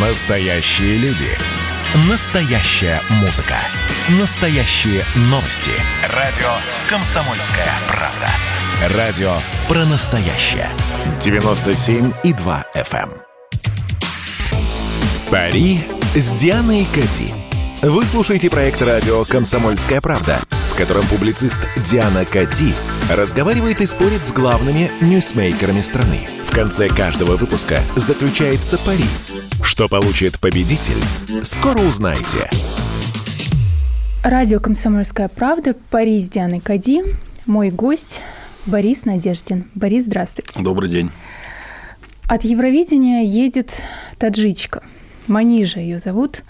Настоящие люди. Настоящая музыка. Настоящие новости. Радио «Комсомольская правда». Радио про настоящее. 97,2 FM. эм. Пари с Дианой Кати. Вы слушаете проект радио «Комсомольская правда», в котором публицист Диана Кати разговаривает и спорит с главными ньюсмейкерами страны. В конце каждого выпуска заключается пари. Что получит победитель, скоро узнаете. Радио «Комсомольская правда», Пари с Дианой Кади. Мой гость Борис Надеждин. Борис, здравствуйте. Добрый день. От Евровидения едет таджичка. Манижа ее зовут.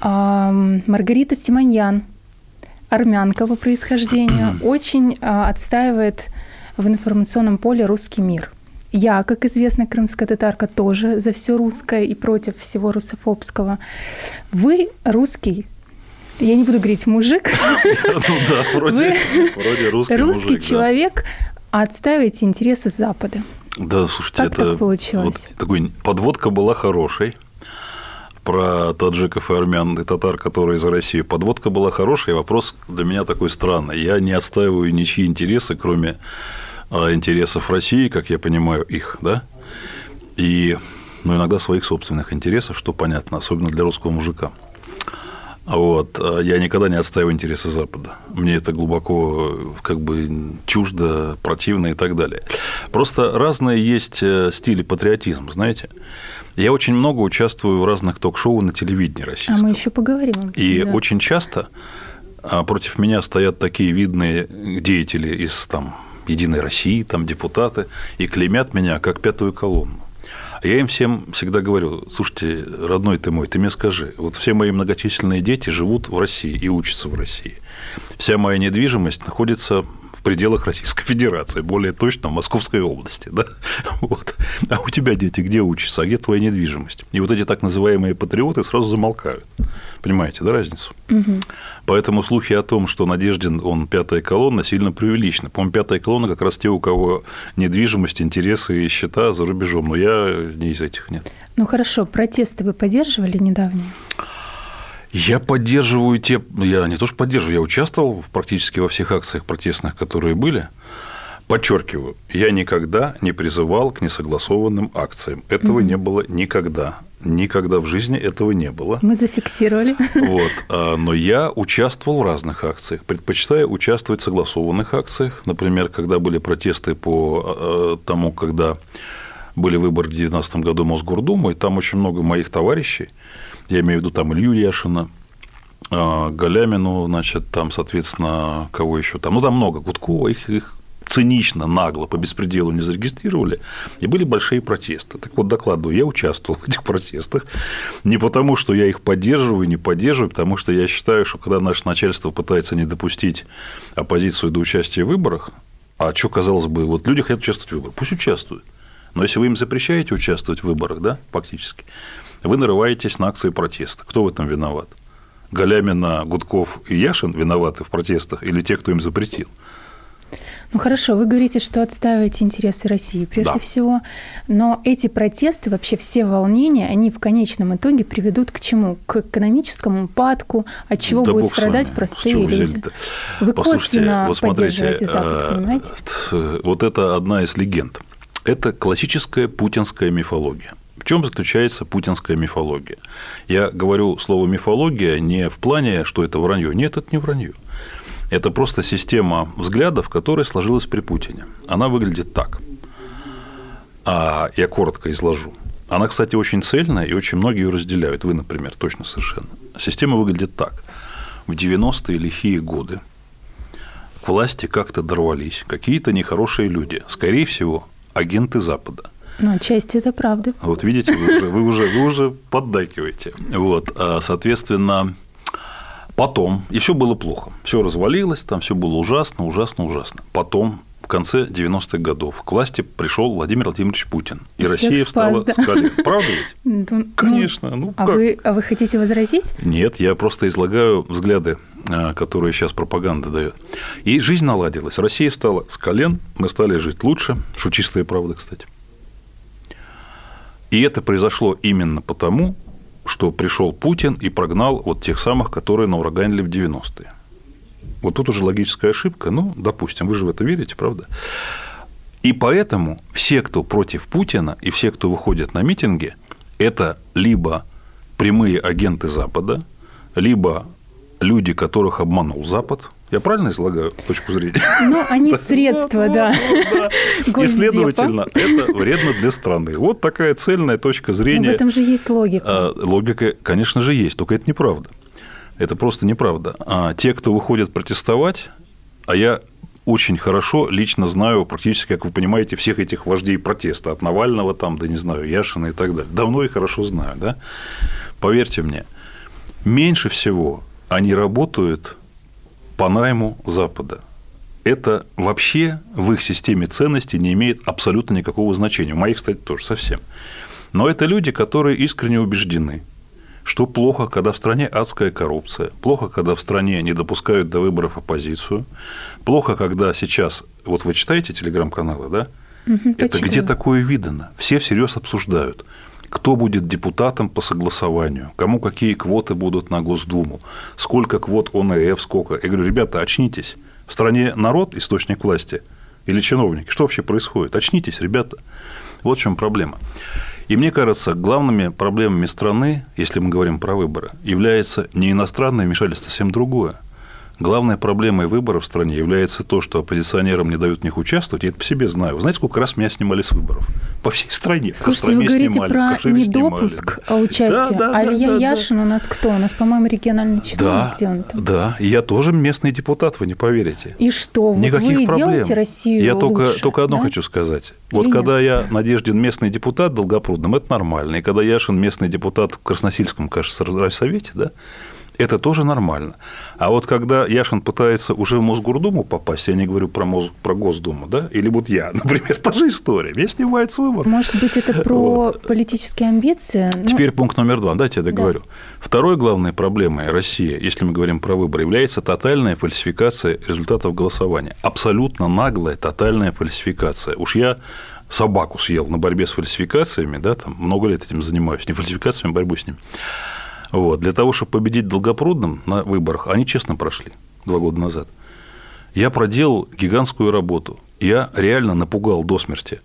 Ам, Маргарита Симоньян, армянка по происхождению, очень а, отстаивает в информационном поле русский мир. Я, как известно, крымская татарка, тоже за все русское и против всего русофобского. Вы русский, я не буду говорить мужик, Ну да, вроде, русский, русский мужик, да. человек, а отстаиваете интересы Запада. Да, слушайте, Как это так получилось? вот такой подводка была хорошей про таджиков и армян и татар, которые за Россию. Подводка была хорошая, вопрос для меня такой странный. Я не отстаиваю ничьи интересы, кроме интересов России, как я понимаю их, да, и ну, иногда своих собственных интересов, что понятно, особенно для русского мужика. А Вот. а Я никогда не отстаиваю интересы Запада. Мне это глубоко э, как бы чуждо, противно и так далее. Просто разные есть э, стили патриотизма, знаете. Я очень много участвую в разных ток-шоу на телевидении А российском. мы еще поговорим. И да. очень часто а, против меня стоят такие видные деятели из там, Единой России, там депутаты, и клеймят меня как пятую колонну. А Я им всем всегда говорю, слушайте, родной ты мой, ты мне скажи, вот все мои многочисленные дети живут в России и учатся в России. Вся моя недвижимость находится в пределах Российской Федерации, более точно в Московской области. Да? Вот. А у тебя дети где учатся, а где твоя недвижимость? И вот эти так называемые патриоты сразу замолкают. Понимаете, да, разницу? Поэтому слухи о том, что Надеждин, он пятая колонна, сильно преувеличены. По-моему, пятая колонна как раз те, у кого недвижимость, интересы и счета за рубежом. Но я не из этих, нет. Ну хорошо, протесты вы поддерживали недавние? Я поддерживаю те... Я не то что поддерживаю, я участвовал в практически во всех акциях протестных, которые были. Подчеркиваю, я никогда не призывал к несогласованным акциям. Этого не было никогда. Никогда в жизни этого не было. Мы зафиксировали. Вот. а, Но я участвовал в разных акциях. Предпочитаю участвовать в согласованных акциях. Например, когда были протесты по э, тому, когда были выборы в 2019 году Мосгордумы, и там очень много моих товарищей, я имею в виду там Илью Яшина, а, Галямину, значит, там, соответственно, кого еще там, ну, там много, Гудкова, их, их цинично, нагло, по беспределу не зарегистрировали, и были большие протесты. Так вот, докладываю, я участвовал в этих протестах не потому, что я их поддерживаю, не поддерживаю, потому что я считаю, что когда наше начальство пытается не допустить оппозицию до участия в выборах, а что, казалось бы, вот люди хотят участвовать в выборах, пусть участвуют. Но если вы им запрещаете участвовать в выборах, да, фактически, вы нарываетесь на акции протеста. Кто в этом виноват? Галямина, Гудков и Яшин виноваты в протестах или те, кто им запретил? Ну хорошо, вы говорите, что отстаиваете интересы России прежде Да. всего, но эти протесты, вообще все волнения, они в конечном итоге приведут к чему? К экономическому упадку, от чего Да будут страдать простые люди. Вы косвенно вот смотрите, поддерживаете Запад, э, понимаете? т- Вот это одна из легенд. Это классическая путинская мифология. Чем заключается путинская мифология? Я говорю слово мифология не в плане, что это вранье. Нет, это не вранье. Это просто система взглядов, которая сложилась при Путине. Она выглядит так. А я коротко изложу. Она, кстати, очень цельная, и очень многие ее разделяют. Вы, например, точно совершенно. Система выглядит так. В 90-е лихие годы к власти как-то дорвались какие-то нехорошие люди. Скорее всего, агенты Запада. Ну, отчасти это правда. Вот видите, вы уже, вы уже, вы уже поддакиваете. Вот, а, соответственно, потом, и все было плохо, все развалилось, там все было ужасно, ужасно, ужасно. Потом, в конце 90-х годов, к власти пришел Владимир Владимирович Путин, и И всех Россия спас, встала да. с колен. Правда ведь? Ну, ну, Конечно. Ну, а, как? вы, а вы хотите возразить? Нет, я просто излагаю взгляды, а, которые сейчас пропаганда дает. И жизнь наладилась. Россия встала с колен, мы стали жить лучше, что чистая правда, кстати. И это произошло именно потому, что пришел Путин и прогнал вот тех самых, которые наураганили в 90-е. Вот тут уже логическая ошибка, ну, допустим, вы же в это верите, правда? И поэтому все, кто против Путина и все, кто выходит на митинги, это либо прямые агенты Запада, либо люди, которых обманул Запад. Я правильно излагаю точку зрения? Ну, они средства, да. И, следовательно, это вредно для страны. Вот такая цельная точка зрения. В этом же есть логика. А, логика, конечно же, есть, только это неправда. Это просто неправда. А те, кто выходит протестовать, а я очень хорошо лично знаю практически, как вы понимаете, всех этих вождей протеста, от Навального там, да не знаю, Яшина и так далее. Давно и хорошо знаю, да? Поверьте мне, меньше всего они работают по найму Запада. Это вообще в их системе ценностей не имеет абсолютно никакого значения. У моих, кстати, тоже совсем. Но это люди, которые искренне убеждены, что плохо, когда в стране адская коррупция, плохо, когда в стране не допускают до выборов оппозицию, плохо, когда сейчас, вот вы читаете телеграм-каналы, да? Угу, это почему? где такое видано? Все всерьез обсуждают кто будет депутатом по согласованию, кому какие квоты будут на Госдуму, сколько квот ОНФ, сколько. Я говорю, ребята, очнитесь. В стране народ – источник власти или чиновники? Что вообще происходит? Очнитесь, ребята. Вот в чем проблема. И мне кажется, главными проблемами страны, если мы говорим про выборы, является не иностранное вмешательство, а совсем другое – Главной проблемой выборов в стране является то, что оппозиционерам не дают в них участвовать. Я это по себе знаю. Вы знаете, сколько раз меня снимали с выборов? По всей стране. Слушайте, вы говорите снимали, про недопуск снимали. участия. Да, да, а Илья да, Яшин да. у нас кто? У нас, по-моему, региональный чиновник. Да, Где он там? да. И я тоже местный депутат, вы не поверите. И что? Никаких вы проблем. делаете Россию Я лучше, только, только одно да? хочу сказать. Или вот нет? когда я Надеждин местный депутат в Долгопрудном, это нормально. И когда Яшин местный депутат в Красносильском, кажется, Райсовете, да, это тоже нормально. А вот когда Яшин пытается уже в Мосгордуму попасть, я не говорю про, Мос, про Госдуму, да, или вот я, например, та же история, меня снимает с выбор. Может быть, это про вот. политические амбиции? Ну... Теперь пункт номер два, дайте я договорю. Да. Второй главной проблемой России, если мы говорим про выборы, является тотальная фальсификация результатов голосования. Абсолютно наглая тотальная фальсификация. Уж я собаку съел на борьбе с фальсификациями, да, там много лет этим занимаюсь, не фальсификациями, а борьбу с ним. Вот. Для того, чтобы победить Долгопрудным на выборах, они честно прошли два года назад. Я проделал гигантскую работу. Я реально напугал до смерти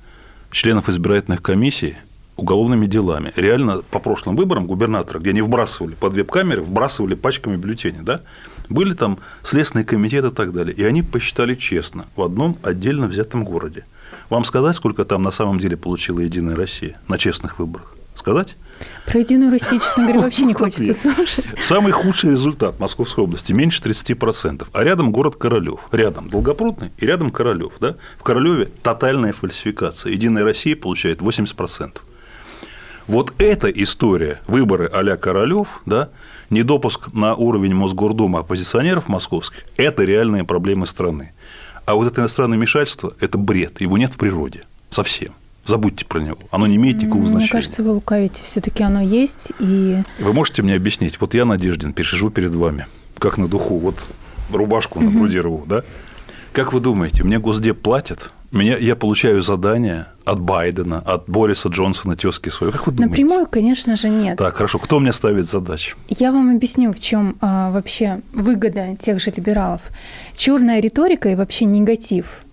членов избирательных комиссий уголовными делами. Реально по прошлым выборам губернатора, где они вбрасывали под веб-камеры, вбрасывали пачками бюллетеней, да, были там следственные комитеты и так далее. И они посчитали честно в одном отдельно взятом городе. Вам сказать, сколько там на самом деле получила Единая Россия на честных выборах? Сказать? Про Единую Россию, честно говоря, вообще не хочется слушать. Самый худший результат Московской области – меньше 30%. А рядом город Королёв. Рядом Долгопрудный и рядом Королёв. Да? В Королёве тотальная фальсификация. Единая Россия получает 80%. Вот эта история, выборы а-ля Королёв, да, недопуск на уровень Мосгордума оппозиционеров московских – это реальные проблемы страны. А вот это иностранное вмешательство – это бред, его нет в природе совсем. Забудьте про него. Оно не имеет никакого Мне значения. Мне кажется, вы лукавите. Все-таки оно есть. И... Вы можете мне объяснить? Вот я Надеждин, пересижу перед вами, как на духу, вот рубашку на груди рву, да? Как вы думаете, мне Госдеп платит? Меня, я получаю задания от Байдена, от Бориса Джонсона, тезки своей. Как вы думаете? Напрямую, конечно же, нет. Так, хорошо. Кто мне ставит задачи? Я вам объясню, в чем а, вообще выгода тех же либералов. Черная риторика и вообще негатив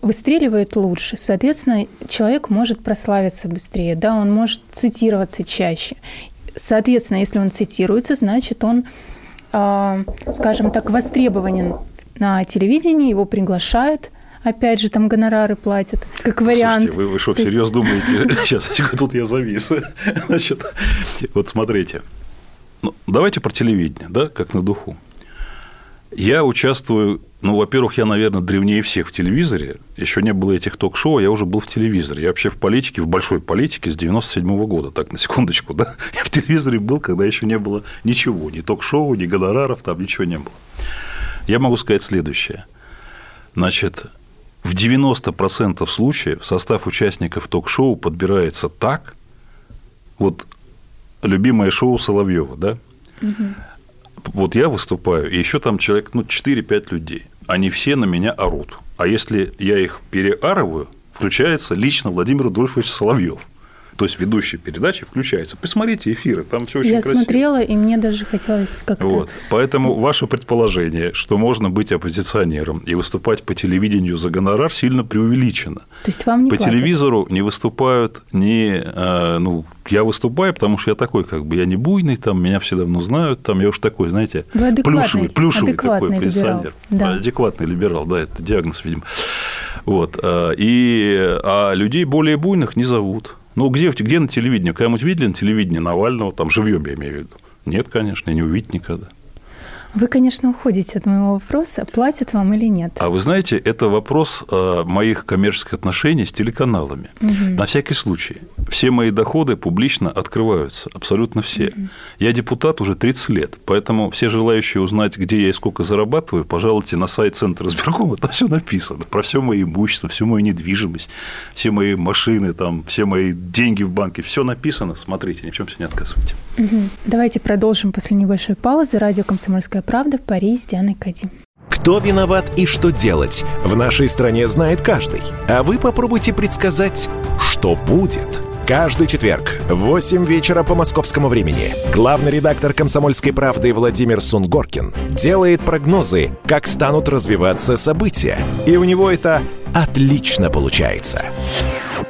выстреливает лучше. Соответственно, человек может прославиться быстрее, да, он может цитироваться чаще. Соответственно, если он цитируется, значит, он, а, скажем так, востребованен на телевидении, его приглашают, опять же, там гонорары платят, как вариант. Слушайте, вы, вы что, всерьез есть... думаете? Сейчас, тут я завис. Значит, вот смотрите. Ну, давайте про телевидение, да, как на духу. Я участвую, ну, во-первых, я, наверное, древнее всех в телевизоре. Еще не было этих ток-шоу, я уже был в телевизоре. Я вообще в политике, в большой политике с 97 -го года, так, на секундочку, да. Я в телевизоре был, когда еще не было ничего, ни ток-шоу, ни гонораров, там ничего не было. Я могу сказать следующее. Значит, в 90% случаев состав участников ток-шоу подбирается так, вот любимое шоу Соловьева, да, угу вот я выступаю, и еще там человек, ну, 4-5 людей. Они все на меня орут. А если я их переарываю, включается лично Владимир Рудольфович Соловьев. То есть ведущий передачи включается. Посмотрите эфиры, там все очень Я красиво. смотрела, и мне даже хотелось как-то... Вот. Поэтому ваше предположение, что можно быть оппозиционером и выступать по телевидению за гонорар, сильно преувеличено. То есть вам не По платят? телевизору не выступают не... э, Ну, я выступаю, потому что я такой, как бы, я не буйный, там, меня все давно знают, там, я уж такой, знаете, плюшевый, плюшевый такой оппозиционер. Да. Адекватный либерал, да, это диагноз, видимо. Вот. э, И, а людей более буйных не зовут. Ну, где, где на телевидении? Когда-нибудь видели на телевидении Навального, там, живьем я имею в виду? Нет, конечно, и не увидеть никогда. Вы, конечно, уходите от моего вопроса, платят вам или нет. А вы знаете, это вопрос э, моих коммерческих отношений с телеканалами. На всякий случай. Все мои доходы публично открываются, абсолютно все. Я депутат уже 30 лет, поэтому все желающие узнать, где я и сколько зарабатываю, пожалуйте на сайт Центра избиркома, там все написано. Про все мои имущество, всю мою недвижимость, все мои машины, там, все мои деньги в банке, все написано. Смотрите, ни в чем себе не отказывайте. Мгм. Давайте продолжим после небольшой паузы. Радио «Комсомольская правда» в Париж с Дианой Кади. Кто виноват и что делать, в нашей стране знает каждый. А вы попробуйте предсказать, что будет. Каждый четверг в 8 вечера по московскому времени главный редактор «Комсомольской правды» Владимир Сунгоркин делает прогнозы, как станут развиваться события. И у него это отлично получается.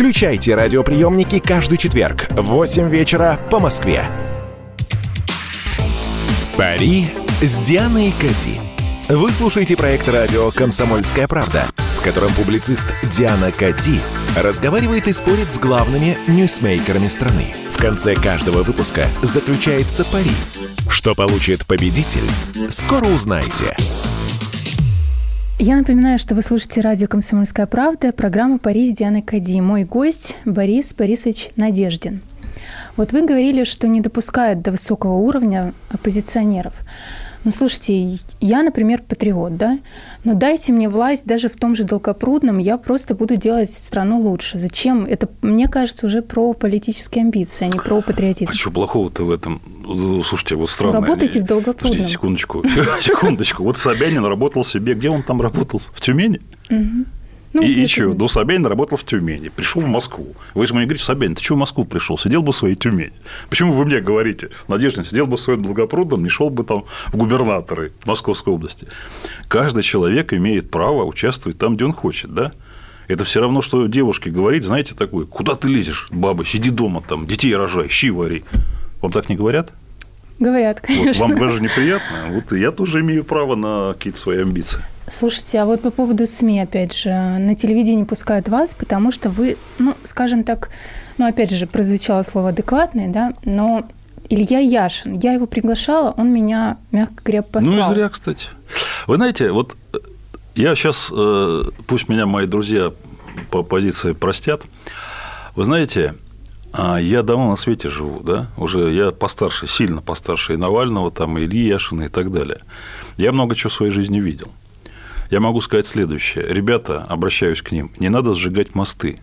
Включайте радиоприемники каждый четверг в 8 вечера по Москве. Пари с Дианой Кати. Вы слушаете проект радио «Комсомольская правда», в котором публицист Диана Кати разговаривает и спорит с главными ньюсмейкерами страны. В конце каждого выпуска заключается пари. Что получит победитель, скоро узнаете. Я напоминаю, что вы слушаете радио «Комсомольская правда», программа «Пари с Дианой Кади». Мой гость Борис Борисович Надеждин. Вот вы говорили, что не допускают до высокого уровня оппозиционеров. Ну, слушайте, я, например, патриот, да? Но дайте мне власть даже в том же Долгопрудном, я просто буду делать страну лучше. Зачем? Это, мне кажется, уже про политические амбиции, а не про патриотизм. А что плохого-то в этом? Ну, Слушайте, вот странно. работаете в Долгопрудном. Подождите, секундочку. Секундочку. Вот Собянин работал себе. Где он там работал? В Тюмени? Ну, и, и что? Ну, Собянин работал в Тюмени, пришел в Москву. Вы же мне говорите, Собянин, ты что в Москву пришел? Сидел бы в своей Тюмени. Почему вы мне говорите? Надежда сидел бы в своем Долгопрудном, не шел бы там в губернаторы Московской области. Каждый человек имеет право участвовать там, где он хочет, да? Это все равно, что девушке говорить, знаете, такое, куда ты лезешь, баба, сиди дома там, детей рожай, щи вари. Вам так не говорят? Говорят, Вот, конечно. вам даже неприятно? Вот я тоже имею право на какие-то свои амбиции. Слушайте, а вот по поводу СМИ, опять же, на телевидении пускают вас, потому что вы, ну, скажем так, ну, опять же, прозвучало слово адекватный, да, но Илья Яшин, я его приглашала, он меня, мягко говоря, послал. Ну и зря, кстати. Вы знаете, вот э, я сейчас, э, пусть меня мои друзья по позиции простят, вы знаете, а, я давно на свете живу, да, уже я постарше, сильно постарше и Навального, там, и Ильи Яшина и так далее. Я много чего в своей жизни видел. Я могу сказать следующее. Ребята, обращаюсь к ним, не надо сжигать мосты.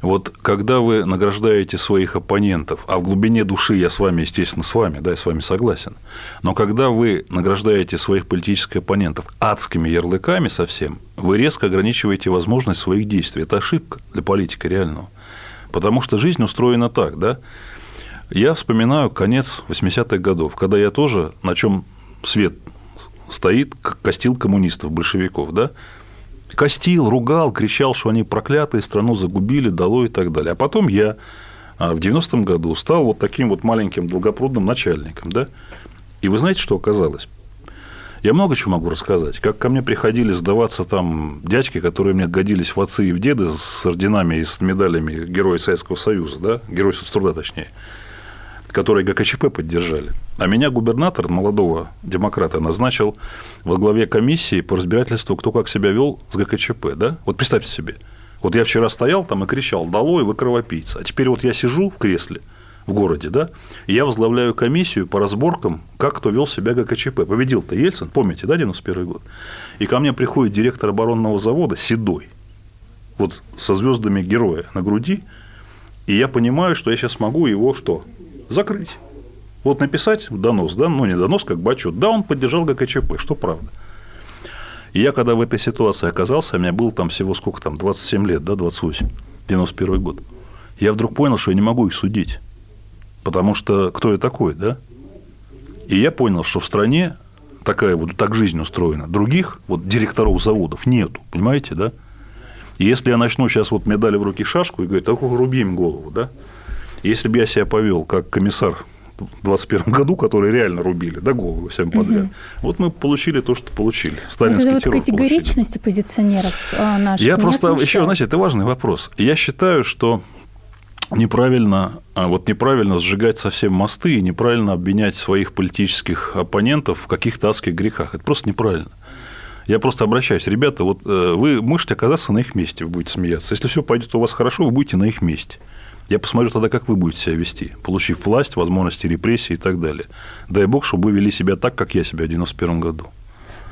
Вот когда вы награждаете своих оппонентов, а в глубине души я с вами, естественно, с вами, да, я с вами согласен, но когда вы награждаете своих политических оппонентов адскими ярлыками совсем, вы резко ограничиваете возможность своих действий. Это ошибка для политика реального. Потому что жизнь устроена так, да. Я вспоминаю конец 80-х годов, когда я тоже, на чем свет стоит, костил коммунистов, большевиков, да, костил, ругал, кричал, что они проклятые, страну загубили, дало и так далее. А потом я а, в 90-м году стал вот таким вот маленьким долгопрудным начальником, да, и вы знаете, что оказалось? Я много чего могу рассказать. Как ко мне приходили сдаваться там дядьки, которые мне годились в отцы и в деды с орденами и с медалями Героя Советского Союза, да, Герой соцтруда точнее, которые ГКЧП поддержали. А меня губернатор молодого демократа назначил во главе комиссии по разбирательству, кто как себя вел с ГКЧП, да? Вот представьте себе. Вот я вчера стоял там и кричал, долой, вы кровопийца. А теперь вот я сижу в кресле – в городе, да, и я возглавляю комиссию по разборкам, как кто вел себя ГКЧП. Победил-то Ельцин, помните, да, 91 год? И ко мне приходит директор оборонного завода, седой, вот со звездами героя на груди, и я понимаю, что я сейчас могу его что? Закрыть. Вот написать донос, да, ну не донос, как бы отчет. Да, он поддержал ГКЧП, что правда. И я, когда в этой ситуации оказался, у меня было там всего сколько там, 27 лет, да, 28, 91 год. Я вдруг понял, что я не могу их судить. Потому что кто я такой, да? И я понял, что в стране такая вот так жизнь устроена. Других вот директоров заводов нету, понимаете, да? И если я начну сейчас вот мне дали в руки шашку и говорить, так руби им голову, да? Если бы я себя повел как комиссар в 2021 году, которые реально рубили, да, голову всем подряд. Угу. Вот мы получили то, что получили. Сталинский вот это вот категоричность получили. оппозиционеров а, наших. Я просто смущает. еще, знаете, это важный вопрос. Я считаю, что неправильно, а вот неправильно сжигать совсем мосты и неправильно обвинять своих политических оппонентов в каких-то адских грехах. Это просто неправильно. Я просто обращаюсь, ребята, вот э, вы можете оказаться на их месте, вы будете смеяться. Если все пойдет у вас хорошо, вы будете на их месте. Я посмотрю тогда, как вы будете себя вести, получив власть, возможности репрессий и так далее. Дай бог, чтобы вы вели себя так, как я себя в 91 году.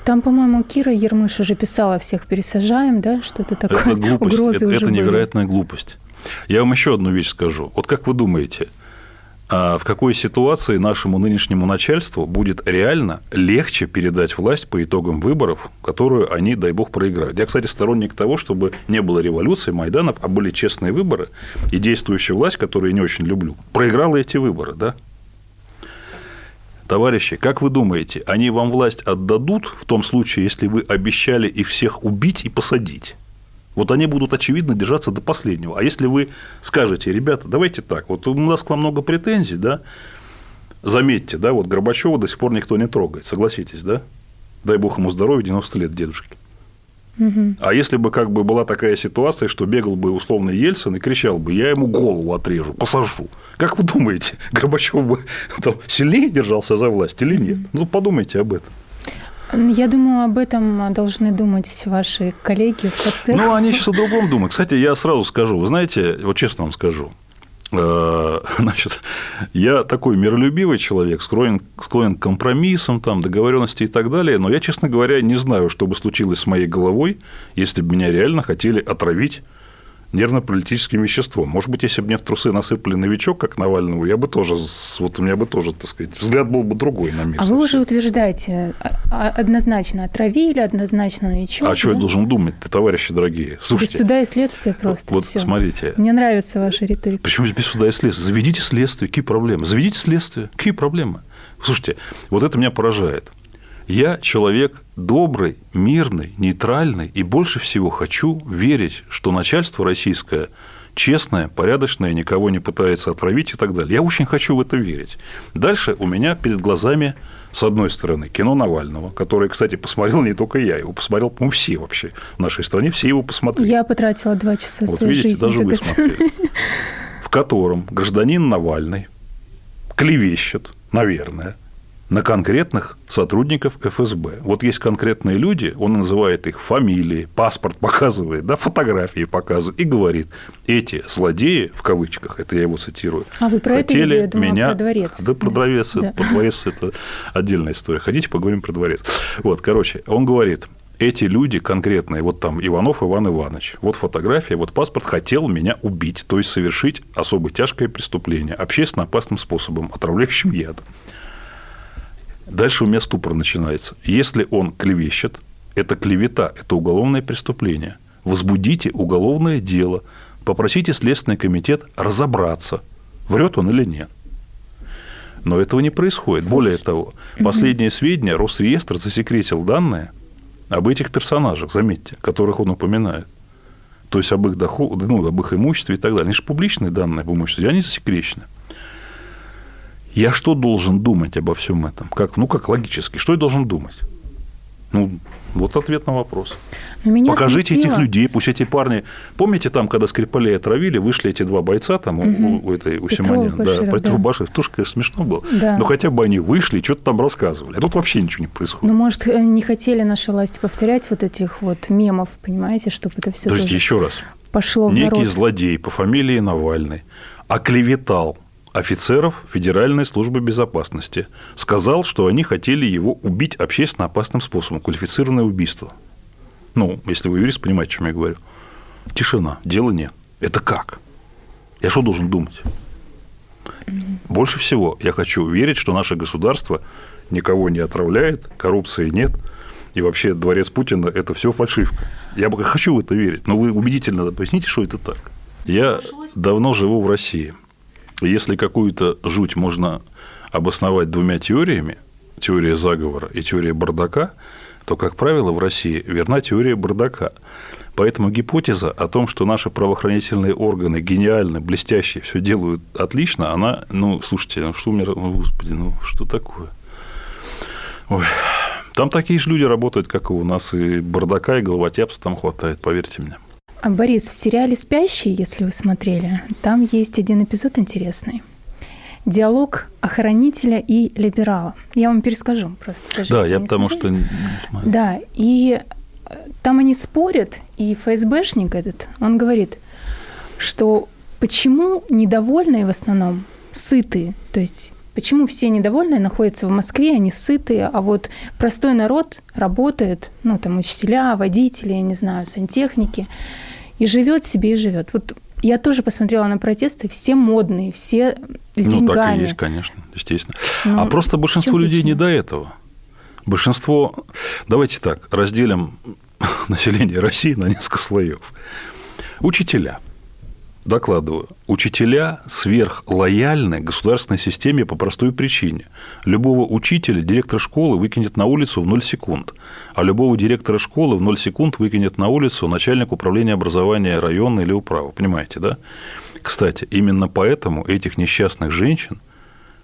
Там, по-моему, Кира Ермыш уже писала «Всех пересажаем», да? Что-то такое. Это глупость, Угрозы это, это невероятная глупость. Я вам еще одну вещь скажу. Вот как вы думаете, в какой ситуации нашему нынешнему начальству будет реально легче передать власть по итогам выборов, которую они, дай бог, проиграют. Я, кстати, сторонник того, чтобы не было революции, Майданов, а были честные выборы, и действующая власть, которую я не очень люблю, проиграла эти выборы, да? Товарищи, как вы думаете, они вам власть отдадут в том случае, если вы обещали их всех убить и посадить? Вот они будут, очевидно, держаться до последнего. А если вы скажете, ребята, давайте так, вот у нас к вам много претензий, да, заметьте, да, вот Горбачева до сих пор никто не трогает, согласитесь, да? Дай бог ему здоровья, 90 лет дедушки. А если бы как бы была такая ситуация, что бегал бы условно Ельцин и кричал бы, я ему голову отрежу, посажу. Как вы думаете, Горбачев бы там, сильнее держался за власть или нет? Ну, подумайте об этом. Я думаю, об этом должны думать ваши коллеги в ТЦ. Ну, они сейчас о другом думают. Кстати, я сразу скажу, вы знаете, вот честно вам скажу, э, Значит, я такой миролюбивый человек, склонен, склонен к компромиссам, там, договоренности и так далее, но я, честно говоря, не знаю, что бы случилось с моей головой, если бы меня реально хотели отравить нервно-паралитическим веществом. Может быть, если бы мне в трусы насыпали новичок, как Навального, я бы тоже, вот у меня бы тоже, так сказать, взгляд был бы другой на мир. А совсем. вы уже утверждаете, а, а, однозначно отравили, однозначно новичок. А да? что я должен думать товарищи дорогие? Слушайте, без суда и следствия просто. Вот, вот смотрите. Мне нравится ваша риторика. Почему без суда и следствия? Заведите следствие, какие проблемы? Заведите следствие, какие проблемы? Слушайте, вот это меня поражает. Я человек добрый, мирный, нейтральный, и больше всего хочу верить, что начальство российское честное, порядочное, никого не пытается отравить и так далее. Я очень хочу в это верить. Дальше у меня перед глазами с одной стороны, кино Навального, которое, кстати, посмотрел не только я, его посмотрел, по-моему, все вообще в нашей стране, все его посмотрели. Я потратила два часа вот, своей видите, жизни. даже вы смотрели. В котором гражданин Навальный клевещет, наверное, на конкретных сотрудников ФСБ. Вот есть конкретные люди, он называет их фамилии, паспорт показывает, да, фотографии показывает и говорит, эти злодеи, в кавычках, это я его цитирую, а вы про хотели это видео, меня... про дворец. Да, про дворец, да. про дворец это отдельная история. Хотите, поговорим про дворец. Вот, короче, он говорит, эти люди конкретные, вот там Иванов Иван Иванович, вот фотография, вот паспорт хотел меня убить, то есть совершить особо тяжкое преступление общественно опасным способом, отравляющим ядом. Дальше у меня ступор начинается. Если он клевещет, это клевета, это уголовное преступление. Возбудите уголовное дело, попросите Следственный комитет разобраться, врет он или нет. Но этого не происходит. Слушайте. Более того, последние сведения Росреестр засекретил данные об этих персонажах, заметьте, которых он упоминает. То есть об их доходе, ну, об их имуществе и так далее. Они же публичные данные об имуществе, они засекречены. Я что должен думать обо всем этом? Как, ну, как логически? Что я должен думать? Ну, вот ответ на вопрос. Но меня Покажите смутило. этих людей, пусть эти парни... Помните, там, когда Скрипалей отравили, вышли эти два бойца, там, у- у, у этой, у Симонян, да, Баширов, Петров, да. Баширов, тоже, конечно, смешно было. Да. Но хотя бы они вышли, что-то там рассказывали. А тут вообще ничего не происходит. Ну, может, э, не хотели наши власти повторять вот этих вот мемов, понимаете, чтобы это все Подождите, еще раз. пошло в Некий народ. злодей по фамилии Навальный оклеветал офицеров Федеральной службы безопасности. Сказал, что они хотели его убить общественно опасным способом. Квалифицированное убийство. Ну, если вы юрист, понимаете, о чем я говорю. Тишина, дела нет. Это как? Я что должен думать? Больше всего я хочу верить, что наше государство никого не отравляет, коррупции нет, и вообще дворец Путина – это все фальшивка. Я бы хочу в это верить, но вы убедительно поясните, что это так. Я давно живу в России. Если какую-то жуть можно обосновать двумя теориями, теория заговора и теория бардака, то, как правило, в России верна теория бардака. Поэтому гипотеза о том, что наши правоохранительные органы гениальны, блестящие, все делают отлично, она, ну, слушайте, ну, что у меня, ну, господи, ну, что такое? Ой, там такие же люди работают, как и у нас, и бардака, и головотяпства там хватает, поверьте мне. А, Борис, в сериале «Спящий», если вы смотрели, там есть один эпизод интересный. Диалог охранителя и либерала. Я вам перескажу просто. даже Да, я потому смотрели. что... Да, и э, там они спорят, и ФСБшник этот, он говорит, что почему недовольные в основном сытые, то есть почему все недовольные находятся в Москве, они сытые, а вот простой народ работает, ну там учителя, водители, я не знаю, сантехники, и живет себе и живет. Вот я тоже посмотрела на протесты, все модные, все с Ну, деньгами. так и есть, конечно, естественно. Ну, а просто большинство людей не до этого. Большинство... Давайте так, разделим население России на несколько слоев. Учителя. Докладываю. Учителя сверхлояльны государственной системе по простой причине. Любого учителя директор школы выкинет на улицу в 0 секунд, а любого директора школы в 0 секунд выкинет на улицу начальник управления образования района или управы. Понимаете, да? Кстати, именно поэтому этих несчастных женщин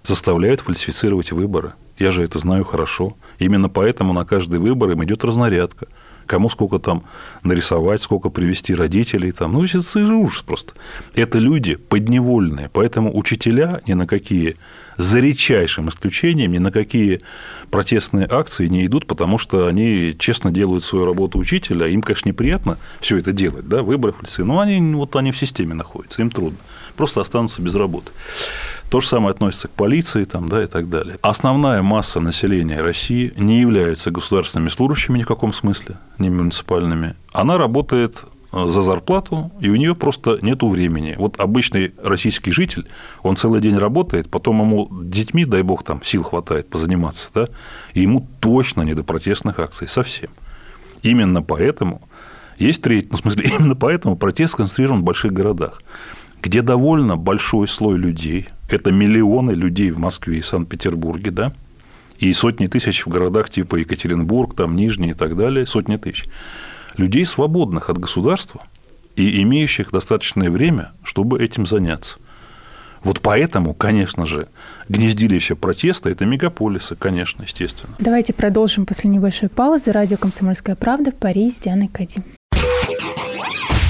заставляют фальсифицировать выборы. Я же это знаю хорошо. Именно поэтому на каждый выбор им идет разнарядка. Кому сколько там нарисовать, сколько привести родителей. Там. Ну, это ужас просто. Это люди подневольные. Поэтому учителя ни на какие, за редчайшим исключением, ни на какие протестные акции не идут, потому что они честно делают свою работу учителя. Им, конечно, неприятно все это делать, да, фальсификации, но они, вот они в системе находятся, им трудно. Просто останутся без работы. То же самое относится к полиции там, да, и так далее. Основная масса населения России не является государственными служащими ни в каком смысле, не муниципальными. Она работает э, за зарплату, и у нее просто нет времени. Вот обычный российский житель, он целый день работает, потом ему детьми, дай бог, там сил хватает позаниматься, да, и ему точно не до протестных акций, совсем. Именно поэтому есть третий, ну, в смысле, именно поэтому протест сконцентрирован в больших городах, где довольно большой слой людей, это миллионы людей в Москве и Санкт-Петербурге, да, и сотни тысяч в городах типа Екатеринбург, там Нижний и так далее, сотни тысяч, людей, свободных от государства и имеющих достаточное время, чтобы этим заняться. Вот поэтому, конечно же, гнездилище протеста – это мегаполисы, конечно, естественно. Давайте продолжим после небольшой паузы. Радио «Комсомольская правда» в Париж с Дианой Кади.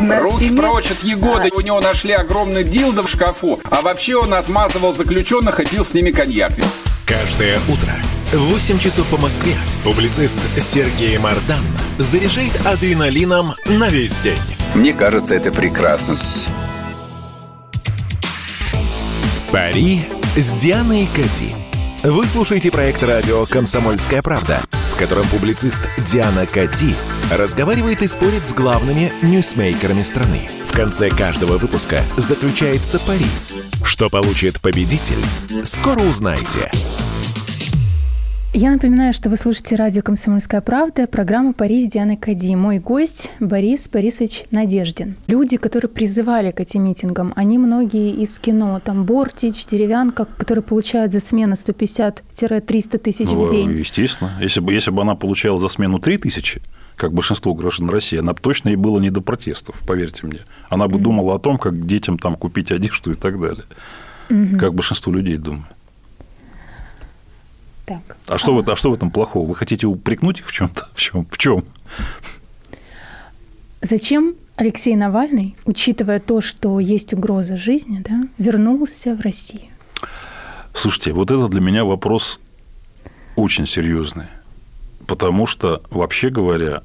На Руки стене- прочь от Егоды. У него нашли огромный дилдо в шкафу. А вообще он отмазывал заключенных и пил с ними коньяк. Каждое утро в 8 часов по Москве публицист Сергей Мардан заряжает адреналином на весь день. Мне кажется, это прекрасно. Пари с Дианой Кати. Вы слушаете проект радио «Комсомольская правда», в котором публицист Диана Кати разговаривает и спорит с главными ньюсмейкерами страны. В конце каждого выпуска заключается пари. Что получит победитель, скоро узнаете. Я напоминаю, что вы слушаете радио «Комсомольская правда», программа «Пари с Дианой Кади». Мой гость Борис Борисович Надеждин. Люди, которые призывали к этим митингам, они многие из кино. Там Бортич, Деревянка, которые получают за смену 150-300 тысяч Ну, в день. Естественно. Если бы, если бы она получала за смену 3 тысячи, как большинство граждан России, она бы точно и было не до протестов, поверьте мне. Она бы думала о том, как детям там купить одежду и так далее. Как большинство людей думает. Так. А что, в, а что в этом плохого? Вы хотите упрекнуть их в чем-то? В чем? В чем? Зачем Алексей Навальный, учитывая то, что есть угроза жизни, да, вернулся в Россию? Слушайте, вот это для меня вопрос очень серьезный. Потому что, вообще говоря,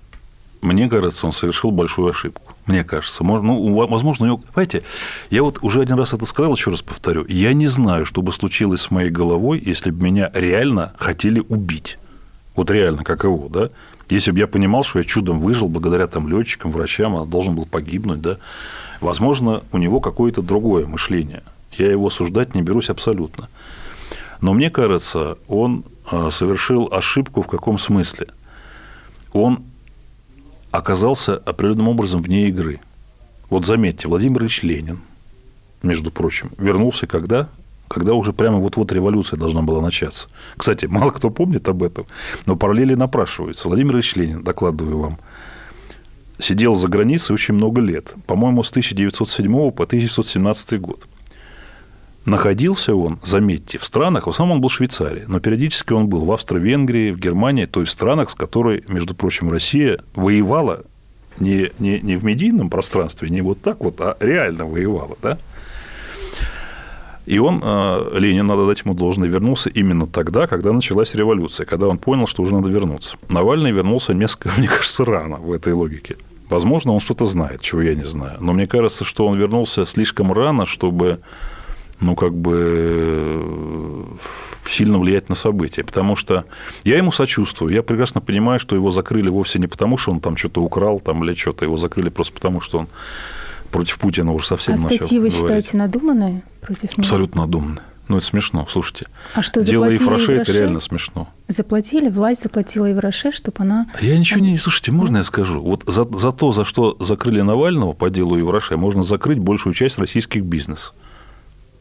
мне кажется, он совершил большую ошибку. Мне кажется. Ну, возможно, у него... Понимаете, я вот уже один раз это сказал, еще раз повторю. Я не знаю, что бы случилось с моей головой, если бы меня реально хотели убить. Вот реально, как его, да? Если бы я понимал, что я чудом выжил благодаря там летчикам, врачам, а должен был погибнуть, да, возможно, у него какое-то другое мышление. Я его осуждать не берусь абсолютно. Но мне кажется, он а, совершил ошибку в каком смысле? Он оказался определенным образом вне игры. Вот заметьте, Владимир Ильич Ленин, между прочим, вернулся когда? Когда уже прямо вот-вот революция должна была начаться. Кстати, мало кто помнит об этом, но параллели напрашиваются. Владимир Ильич Ленин, докладываю вам, сидел за границей очень много лет, по-моему, с 1907 по 1917 год. Находился он, заметьте, в странах, в основном он был в Швейцарии, но периодически он был в Австро-Венгрии, в Германии, то есть в странах, с которой, между прочим, Россия воевала не, не, не в медийном пространстве, не вот так вот, а реально воевала, да? И он, э, Ленин, надо дать ему должное, вернулся именно тогда, когда началась революция, когда он понял, что уже надо вернуться. Навальный вернулся несколько, мне кажется, рано в этой логике. Возможно, он что-то знает, чего я не знаю. Но мне кажется, что он вернулся слишком рано, чтобы ну, как бы сильно влиять на события. Потому что я ему сочувствую. Я прекрасно понимаю, что его закрыли вовсе не потому, что он там что-то украл там, или что-то. Его закрыли просто потому, что он против Путина уже совсем а начал статьи вы говорить. считаете надуманные против него? Абсолютно надуманные. Ну, это смешно, слушайте. А что, Дело Ефраше – это Евроше? реально смешно. Заплатили, власть заплатила Евроше, чтобы она... Я ничего не... Слушайте, можно я скажу? Вот за, за то, за что закрыли Навального по делу Евроше, можно закрыть большую часть российских бизнесов.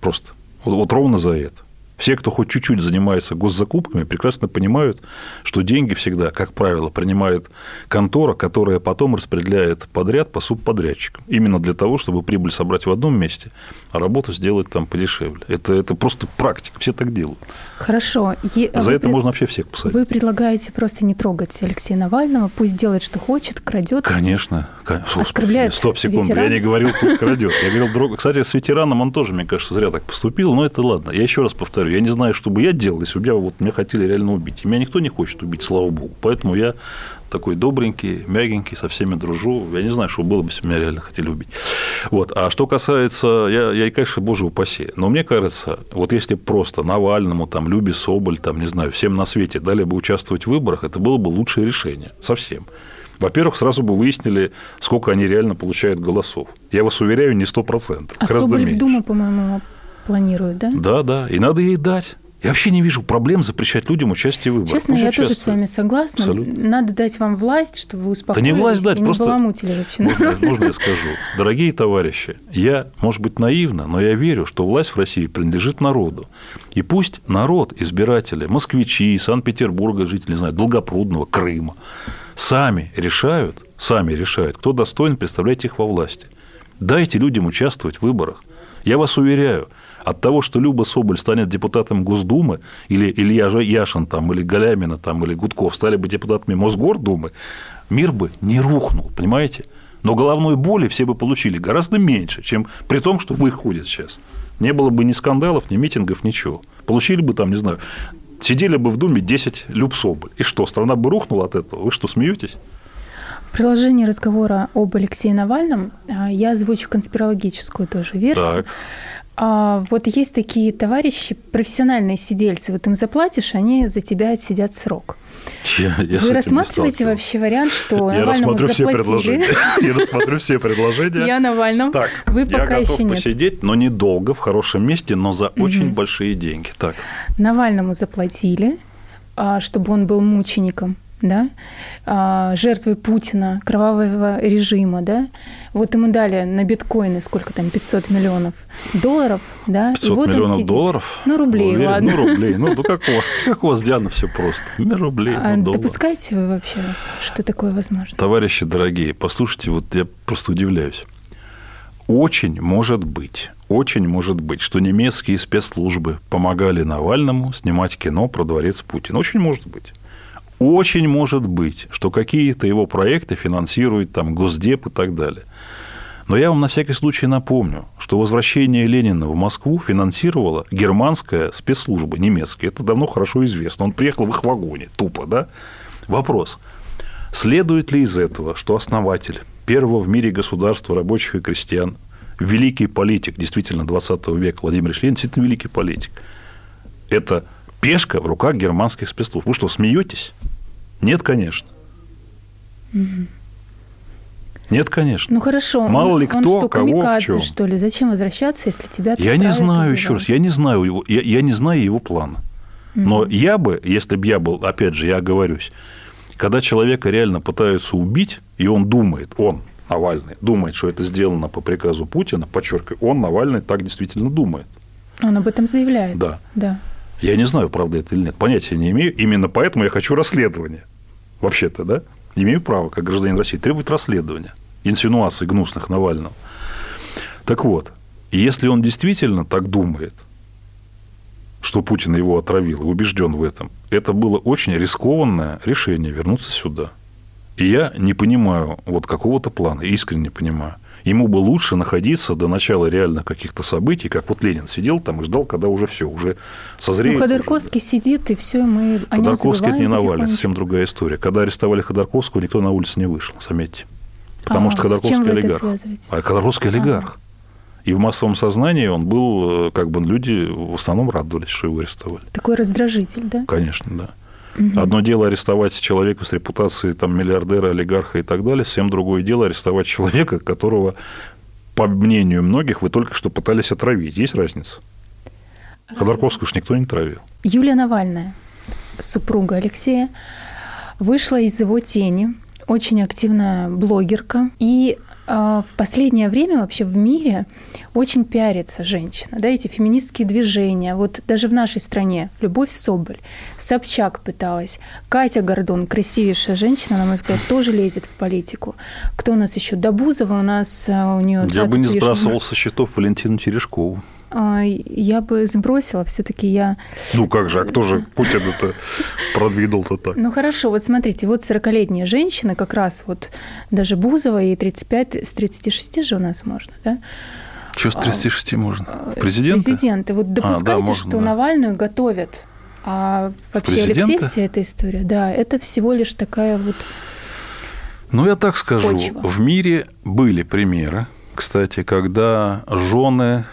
Просто. Вот, вот ровно за это. Все, кто хоть чуть-чуть занимается госзакупками, прекрасно понимают, что деньги всегда, как правило, принимает контора, которая потом распределяет подряд по субподрядчикам. Именно для того, чтобы прибыль собрать в одном месте, а работу сделать там подешевле. Это, это просто практика, все так делают. Хорошо. Е- За вы это пред- можно вообще всех посадить. Вы предлагаете просто не трогать Алексея Навального, пусть делает, что хочет, крадет. Конечно. Кон- Господи, Оскорбляет Стоп, секунду. ветерана? Я не говорил, пусть крадет. Я говорил, друг... кстати, с ветераном он тоже, мне кажется, зря так поступил, но это ладно. Я еще раз повторю, я не знаю, что бы я делал, если бы меня, вот, меня хотели реально убить. И меня никто не хочет убить, слава богу. Поэтому я такой добренький, мягенький, со всеми дружу. Я не знаю, что было бы, если бы меня реально хотели убить. Вот. А что касается, я, я, конечно, боже упаси, но мне кажется, вот если просто Навальному, там, Любе Соболь, там, не знаю, всем на свете дали бы участвовать в выборах, это было бы лучшее решение. Совсем. Во-первых, сразу бы выяснили, сколько они реально получают голосов. Я вас уверяю, не 100%. А Соболь в. Думу, по-моему, планирует, да? Да, да. И надо ей дать. Я вообще не вижу проблем запрещать людям участие в выборах. Честно, Пусть я тоже с участвуют. вами согласна. Абсолютно. Надо дать вам власть, чтобы вы Да успокоились не власть дать, и не просто... баламутили вообще. Можно, можно я скажу? Дорогие товарищи, я, может быть, наивно, но я верю, что власть в России принадлежит народу. И пусть народ, избиратели, москвичи, Санкт-Петербурга, жители, не знаю, Долгопрудного, Крыма, сами решают, сами решают, кто достоин представлять их во власти. Дайте людям участвовать в выборах. Я вас уверяю, от того, что Люба Соболь станет депутатом Госдумы, или Илья Яшин, там, или Галямина, там, или Гудков стали бы депутатами Мосгордумы, мир бы не рухнул, понимаете? Но головной боли все бы получили гораздо меньше, чем при том, что вы ходят сейчас. Не было бы ни скандалов, ни митингов, ничего. Получили бы там, не знаю, сидели бы в Думе 10 Люб Соболь. И что, страна бы рухнула от этого? Вы что, смеетесь? В приложении разговора об Алексее Навальном а, я озвучу конспирологическую тоже версию. Так. А, вот есть такие товарищи, профессиональные сидельцы, вот им заплатишь, они за тебя отсидят срок. Я, я Вы рассматриваете вообще вариант, что Я Навальному рассмотрю все заплатили? предложения. Я рассмотрю все предложения. Я Навальном. Так, Вы я пока готов еще нет. посидеть, но недолго, в хорошем месте, но за очень большие деньги. Так, Навальному заплатили, а, чтобы он был мучеником, да, а, жертвой Путина, кровавого режима, да, вот ему дали на биткоины сколько там, 500 миллионов долларов, да, 500 и вот миллионов он сидит. долларов? Ну, рублей, Уверен? ладно. Ну, рублей. Ну, ну как у вас, как у вас, Диана, все просто. Ну, рублей, А ну, доллар. допускаете вы вообще, что такое возможно? Товарищи дорогие, послушайте, вот я просто удивляюсь. Очень может быть, очень может быть, что немецкие спецслужбы помогали Навальному снимать кино про дворец Путина. Очень может быть. Очень может быть, что какие-то его проекты финансирует там Госдеп и так далее. Но я вам на всякий случай напомню, что возвращение Ленина в Москву финансировала германская спецслужба, немецкая. Это давно хорошо известно. Он приехал в их вагоне, тупо, да? Вопрос. Следует ли из этого, что основатель первого в мире государства рабочих и крестьян, великий политик, действительно, 20 века, Владимир Ленин, действительно великий политик, это пешка в руках германских спецслужб. Вы что, смеетесь? Нет, конечно. Нет, конечно. Ну хорошо. Мало он, ли он кто, что, кого, в чём. что ли? Зачем возвращаться, если тебя Я не знаю, еще раз, я не знаю его, я, я не знаю его плана. Но я бы, если бы я был, опять же, я оговорюсь, когда человека реально пытаются убить, и он думает, он, Навальный, думает, что это сделано по приказу Путина, подчеркиваю, он, Навальный, так действительно думает. Он об этом заявляет. Да. Да. Я не знаю, правда это или нет, понятия не имею. Именно поэтому я хочу расследования. Вообще-то, да? Имею право, как гражданин России, требовать расследования инсинуаций гнусных Навального. Так вот, если он действительно так думает, что Путин его отравил, убежден в этом, это было очень рискованное решение вернуться сюда. И я не понимаю вот какого-то плана, искренне не понимаю. Ему бы лучше находиться до начала реальных каких-то событий, как вот Ленин сидел там и ждал, когда уже все, уже созреет. Ну, уже, Ходорковский сидит, и все, мы о Ходорковский это не Навальный, совсем другая история. Когда арестовали Ходорковского, никто на улице не вышел, заметьте. Потому А, что с Ходорковский олигарх. А Ходорковский олигарх. И в массовом сознании он был, э, как бы люди в основном радовались, что его арестовали. Такой раздражитель, да? Конечно, да. Одно дело арестовать человека с репутацией там, миллиардера, олигарха и так далее, совсем другое дело арестовать человека, которого, по мнению многих, вы только что пытались отравить. Есть разница? Ходорковского ж никто не травил. Юлия Навальная, супруга Алексея, вышла из его тени, очень активная блогерка. И в последнее время вообще в мире очень пиарится женщина. Да, эти феминистские движения. Вот даже в нашей стране Любовь Соболь, Собчак пыталась, Катя Гордон, красивейшая женщина, на мой взгляд, тоже лезет в политику. Кто у нас еще? Добузова у нас, э, у нее Я бы не сбрасывал со счетов Валентину Терешкову. А, Я бы сбросила, все-таки я Ну как же, а кто же Путин это продвинул-то так? Ну хорошо, вот смотрите, вот 40-летняя женщина, как раз вот даже Бузова, ей 35, с 36 же у нас можно, да? Что с 36 можно? Президента? Президенты. Вот допускайте, можно, что да. Навальную готовят. А вообще Алексей, президенты? вся эта история, да, это всего лишь такая вот... Ну, я так скажу. Почва. В мире были примеры, кстати, когда жены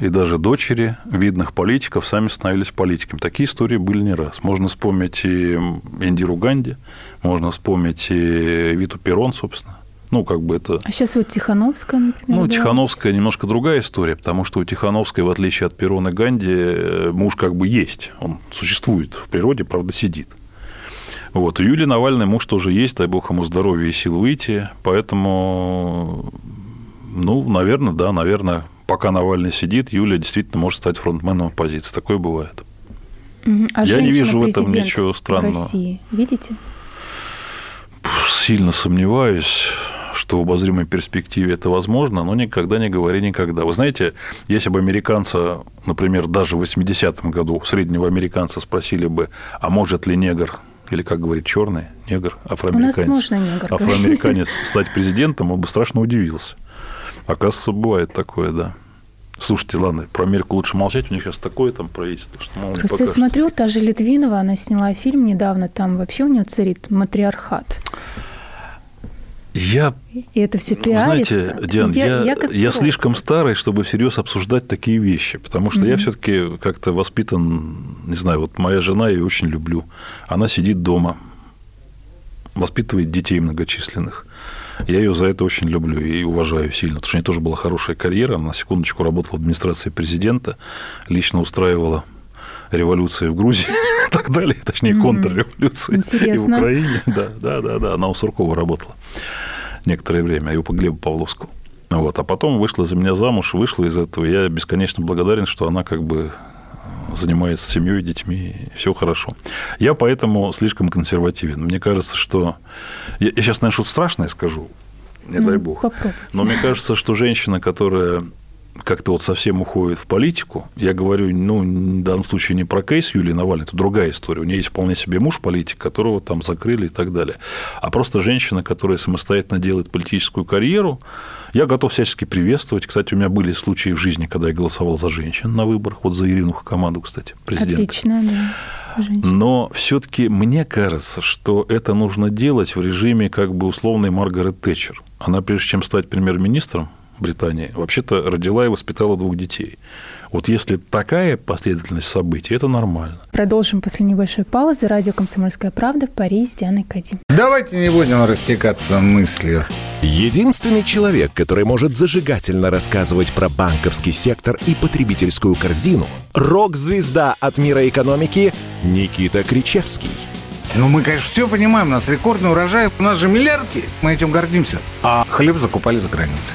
и даже дочери видных политиков сами становились политиками. Такие истории были не раз. Можно вспомнить и Индиру Ганди, можно вспомнить и Виту Перрон, собственно. Ну, как бы это... А сейчас вот Тихановская, например. Ну, да. Тихановская немножко другая история, потому что у Тихановской, в отличие от Перрона и Ганди, э, муж как бы есть. Он существует в природе, правда, сидит. Вот. У Юлии Навальной муж тоже есть, дай бог ему здоровья и сил выйти. Поэтому, ну, наверное, да, наверное, пока Навальный сидит, Юлия действительно может стать фронтменом оппозиции. Такое бывает. А Я не вижу в этом ничего странного. В России, видите? Сильно сомневаюсь, что в обозримой перспективе это возможно, но никогда не говори никогда. Вы знаете, если бы американца, например, даже в 80-м году среднего американца спросили бы, а может ли негр, или, как говорит, черный, негр, афроамериканец, можно негр афроамериканец стать президентом, он бы страшно удивился. Оказывается, бывает такое, да. Слушайте, ладно, про Америку лучше молчать, у них сейчас такое там правительство, что мало Просто я смотрю, та же Литвинова, она сняла фильм недавно, там вообще у нее царит матриархат. Я И это все Вы пиарится. Знаете, Диан, я, я, конспиролог. слишком старый, чтобы всерьез обсуждать такие вещи, потому что я Мгм. все-таки как-то воспитан, не знаю, вот моя жена, я ее очень люблю. Она сидит дома, воспитывает детей многочисленных. Я ее за это очень люблю и уважаю сильно, потому что у нее тоже была хорошая карьера. Она, на секундочку, работала в администрации президента, лично устраивала революции в Грузии и так далее, точнее, контрреволюции и в Украине. Да, да, да, да, она у Суркова работала некоторое время, и у Глеба Павловского. Вот. А потом вышла за меня замуж, вышла из этого. Я бесконечно благодарен, что она как бы занимается семьей, детьми, все хорошо. Я поэтому слишком консервативен. Мне кажется, что... Я, я сейчас, наверное, что-то страшное скажу, не Ну, дай бог. попробуйте. Но мне кажется, что женщина, которая как-то вот совсем уходит в политику, я говорю, ну, в данном случае не про кейс Юлии Навальной, это другая история. У нее есть вполне себе муж политик, которого там закрыли и так далее. А просто женщина, которая самостоятельно делает политическую карьеру, я готов всячески приветствовать. Кстати, у меня были случаи в жизни, когда я голосовал за женщин на выборах, вот за Ирину Хакамаду, кстати, президента. Отлично, да. Женщина. Но все-таки мне кажется, что это нужно делать в режиме как бы условной Маргарет Тэтчер. Она, прежде чем стать премьер-министром Британии, вообще-то родила и воспитала двух детей. Вот если такая последовательность событий, это нормально. Продолжим после небольшой паузы. Радио «Комсомольская правда» в Париж с Дианой Кади. Давайте не будем растекаться мыслью. Единственный человек, который может зажигательно рассказывать про банковский сектор и потребительскую корзину – рок-звезда от мира экономики Никита Кричевский. Ну, мы, конечно, все понимаем, у нас рекордный урожай, у нас же миллиард есть, мы этим гордимся. А хлеб закупали за границей.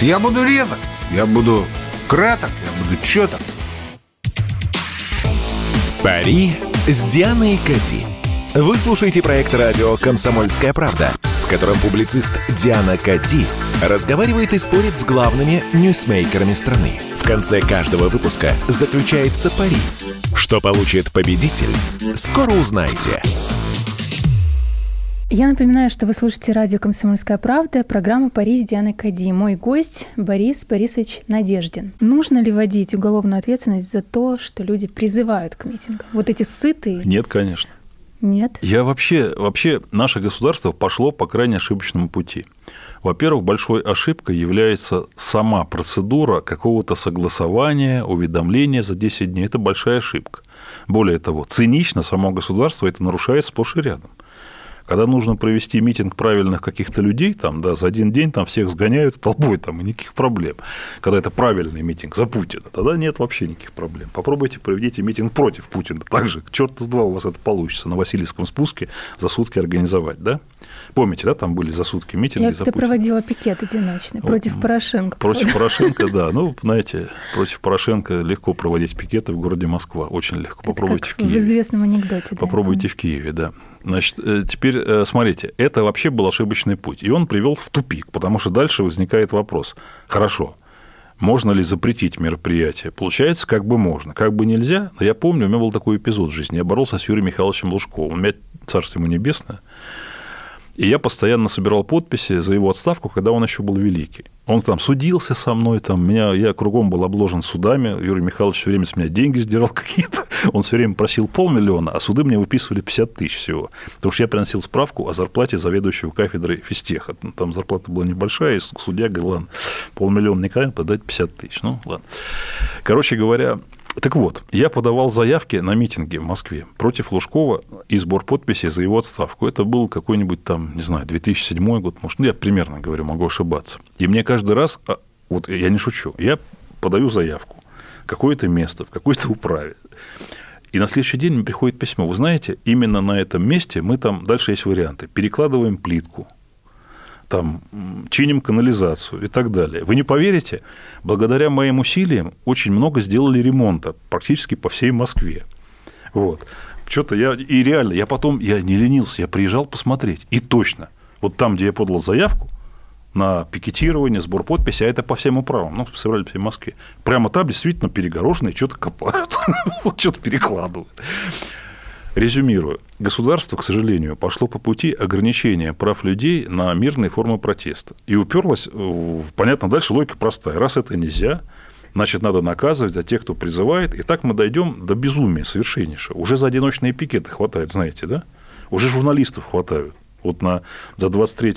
Я буду резок, я буду краток, я буду четок. Пари с Дианой Кати. Вы слушаете проект радио «Комсомольская правда», в котором публицист Диана Кати разговаривает и спорит с главными ньюсмейкерами страны. В конце каждого выпуска заключается пари. Что получит победитель, скоро узнаете. Я напоминаю, что вы слушаете радио «Комсомольская правда», программу «Пари с Дианой Кади». Мой гость Борис Борисович Надеждин. Нужно ли вводить уголовную ответственность за то, что люди призывают к митингам? Вот эти сытые? Нет, конечно. Нет? Я вообще, вообще, наше государство пошло по крайне ошибочному пути. Во-первых, большой ошибкой является сама процедура какого-то согласования, уведомления за 10 дней. Это большая ошибка. Более того, цинично само государство это нарушает сплошь и рядом. Когда нужно провести митинг правильных каких-то людей, там, да, за один день там всех сгоняют толпой, там, и никаких проблем. Когда это правильный митинг за Путина, тогда нет вообще никаких проблем. Попробуйте проведите митинг против Путина. Также, черт с два у вас это получится на Васильевском спуске за сутки организовать, да? Помните, да, там были за сутки митинги Я за Путина? проводила пикет одиночный против Порошенко. Против Порошенко, да. Ну, знаете, против Порошенко легко проводить пикеты в городе Москва. Очень легко. Это Попробуйте в Киеве. в известном анекдоте. да, Попробуйте в Киеве, да. Значит, э, теперь э, смотрите, это вообще был ошибочный путь. И он привел в тупик, потому что дальше возникает вопрос. Хорошо, можно ли запретить мероприятие? Получается, как бы можно, как бы нельзя. Но я помню, у меня был такой эпизод в жизни. Я боролся с Юрием Михайловичем Лужковым. У меня, царство ему небесное, и я постоянно собирал подписи за его отставку, когда он еще был великий. Он там судился со мной, там, меня, я кругом был обложен судами, Юрий Михайлович все время с меня деньги сдирал какие-то, он все время просил полмиллиона, а суды мне выписывали 50 тысяч всего. Потому что я приносил справку о зарплате заведующего кафедрой физтеха. Там зарплата была небольшая, и судья говорил, ладно, полмиллиона не каем, подать 50 тысяч. Ну, ладно. Короче говоря, так вот, я подавал заявки на митинги в Москве против Лужкова и сбор подписей за его отставку. Это был какой-нибудь там, не знаю, 2007 год, может, ну, я примерно говорю, могу ошибаться. И мне каждый раз, а, вот я не шучу, я подаю заявку, какое-то место, в какой-то управе. И на следующий день мне приходит письмо. Вы знаете, именно на этом месте мы там, дальше есть варианты. Перекладываем плитку, там, чиним канализацию и так далее. Вы не поверите, благодаря моим усилиям очень много сделали ремонта практически по всей Москве. Вот. Что-то я... И реально, я потом, я не ленился, я приезжал посмотреть. И точно, вот там, где я подал заявку на пикетирование, сбор подписи, а это по всем управам, ну, собрали по всей Москве. Прямо там действительно перегороженные что-то копают, вот что-то перекладывают. Резюмирую. Государство, к сожалению, пошло по пути ограничения прав людей на мирные формы протеста. И уперлось, в, понятно, дальше логика простая. Раз это нельзя, значит, надо наказывать, а тех, кто призывает. И так мы дойдем до безумия совершеннейшего. Уже за одиночные пикеты хватает, знаете, да? Уже журналистов хватают. Вот на, за 23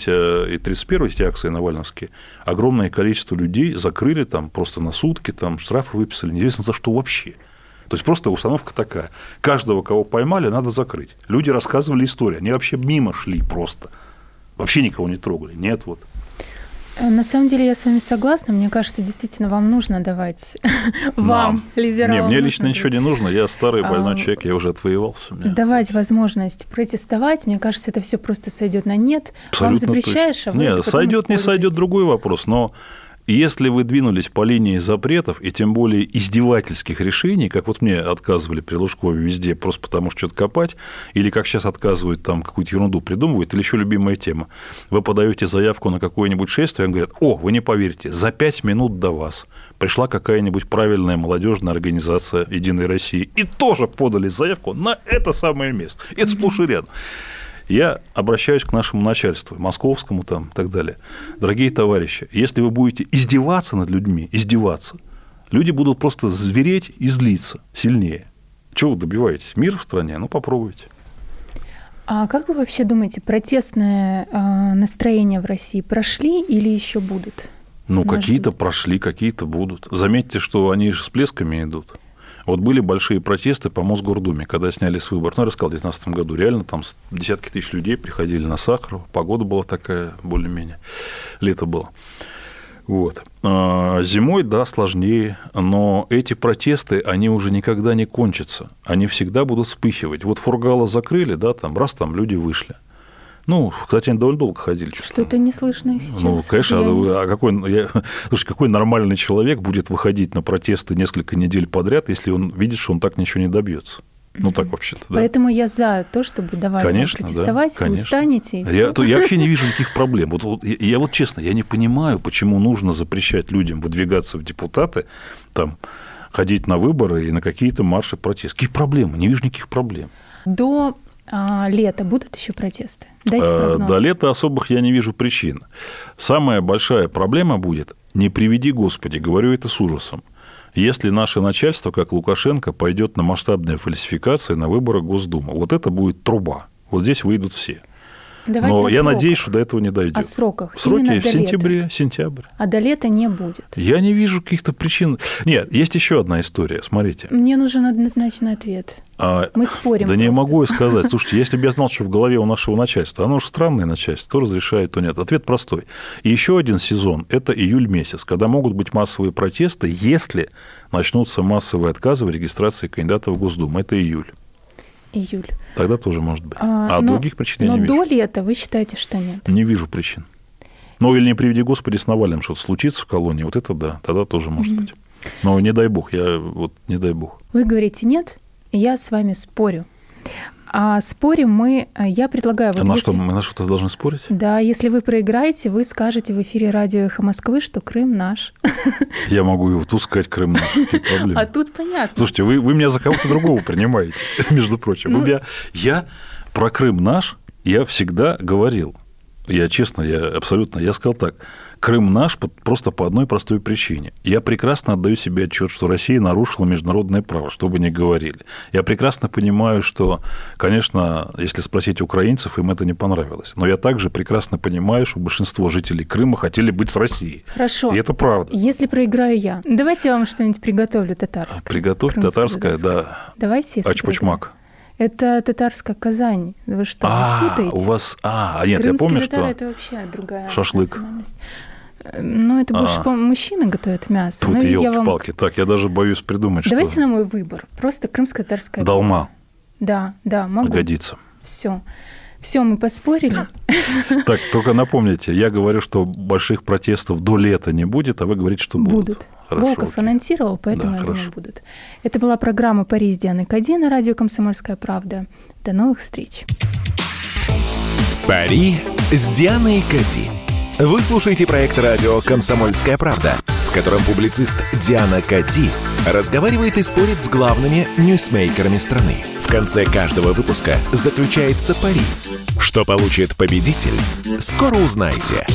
и 31 эти акции Навальновские огромное количество людей закрыли там просто на сутки, там штрафы выписали, неизвестно за что вообще. То есть просто установка такая. Каждого, кого поймали, надо закрыть. Люди рассказывали историю, они вообще мимо шли просто. Вообще никого не трогали. Нет, вот. Э, на самом деле я с вами согласна. Мне кажется, действительно вам нужно давать вам, либералам. Не, мне лично ничего не нужно. Я старый больной а, человек, я уже отвоевался. Давать возможность протестовать, мне кажется, это все просто сойдет на нет. Вам запрещаешь, а вы Нет, сойдет, не сойдет, другой вопрос. Но если вы двинулись по линии запретов, и тем более издевательских решений, как вот мне отказывали при Лужкове везде, просто потому что что-то копать, или как сейчас отказывают, там какую-то ерунду придумывают, или еще любимая тема. Вы подаете заявку на какое-нибудь шествие, и говорят, о, вы не поверите, за пять минут до вас пришла какая-нибудь правильная молодежная организация Единой России, и тоже подали заявку на это самое место. Это сплошь и рядом. Я обращаюсь к нашему начальству, московскому там и так далее. Дорогие товарищи, если вы будете издеваться над людьми, издеваться, люди будут просто звереть и злиться сильнее. Чего вы добиваетесь? Мир в стране? Ну, попробуйте. А как вы вообще думаете, протестные э, настроения в России прошли или еще будут? Ну, какие-то прошли, какие-то будут. Заметьте, что они же с плесками идут. Вот были большие протесты по Мосгордуме, когда сняли с выбор. Ну, я рассказал, в 2019 году реально там десятки тысяч людей приходили на Сахаров. Погода была такая более-менее. Лето было. Вот. А зимой, да, сложнее, но эти протесты, они уже никогда не кончатся. Они всегда будут вспыхивать. Вот Фургала закрыли, да, там раз там люди вышли. Ну, кстати, они довольно долго ходили. Что-то не слышно сейчас. Ну, конечно, я... а какой, я, слушай, какой нормальный человек будет выходить на протесты несколько недель подряд, если он видит, что он так ничего не добьется? Ну, так вообще-то, да. Поэтому я за то, чтобы давали конечно, протестовать, да, конечно. вы устанете. И я, то, я вообще не вижу никаких проблем. Вот, вот, я, я вот честно, я не понимаю, почему нужно запрещать людям выдвигаться в депутаты, там, ходить на выборы и на какие-то марши протест. Какие проблемы? Не вижу никаких проблем. До а, лета будут еще протесты? Дайте э, прогноз. До лета особых я не вижу причин. Самая большая проблема будет, не приведи Господи, говорю это с ужасом, если наше начальство, как Лукашенко, пойдет на масштабные фальсификации на выборах Госдумы. Вот это будет труба. Вот здесь выйдут все. Давайте Но я сроках. надеюсь, что до этого не дойдет. О сроках. Сроки Именно в сентябре, лета. сентябрь. А до лета не будет. Я не вижу каких-то причин. Нет, есть еще одна история. Смотрите. Мне нужен однозначный ответ. А, Мы спорим. Да просто. не могу я сказать. Слушайте, если бы я знал, что в голове у нашего начальства, оно же странное начальство, то разрешает, то нет. Ответ простой. И еще один сезон – это июль месяц, когда могут быть массовые протесты, если начнутся массовые отказы в регистрации кандидатов в Госдуму. Это июль июль. Тогда тоже может быть. А, а но, других причин я не вижу. Но до лета вы считаете, что нет? Не вижу причин. Ну, или не приведи Господи, с Навальным что-то случится в колонии, вот это да, тогда тоже может mm быть. Но не дай бог, я вот не дай бог. Вы говорите нет, я с вами спорю. А спорим мы, э, я предлагаю... Вот а на если... что, мы на что-то должны спорить? Да, если вы проиграете, вы скажете в эфире радио «Эхо Москвы», что Крым наш. Я могу вот тут сказать «Крым наш». А тут понятно. Слушайте, вы, вы меня за кого-то другого принимаете, между прочим. Ну... Я, я про Крым наш я всегда говорил. Я честно, я абсолютно, я сказал так – Крым наш просто по одной простой причине. Я прекрасно отдаю себе отчет, что Россия нарушила международное право, что бы ни говорили. Я прекрасно понимаю, что, конечно, если спросить украинцев, им это не понравилось. Но я также прекрасно понимаю, что большинство жителей Крыма хотели быть с Россией. Хорошо. И это правда. Если проиграю я, давайте я вам что-нибудь приготовлю татарское. Приготовь татарское, да. Давайте, если Ачпачмак. Это татарская Казань. Вы что, а, путаете? у вас... А, нет, Крымский я помню, татар что... это вообще другая Шашлык. Ну, это больше, а. мужчины готовят мясо. Тут елки-палки. Вам... Так, я даже боюсь придумать, Давайте что... на мой выбор. Просто крымско-татарская Долма. Да, да, могу. Годится. Все. Все, мы поспорили. Так, только напомните, я говорю, что больших протестов до лета не будет, а вы говорите, что будут. Будут. Хорошо, Волков окей. анонсировал, поэтому, да, думаю, будут. Это была программа «Париж Дианы Кади» на радио «Комсомольская правда». До новых встреч. Пари с Дианой Кади. Вы слушаете проект радио «Комсомольская правда», в котором публицист Диана Кати разговаривает и спорит с главными ньюсмейкерами страны. В конце каждого выпуска заключается пари. Что получит победитель, скоро узнаете.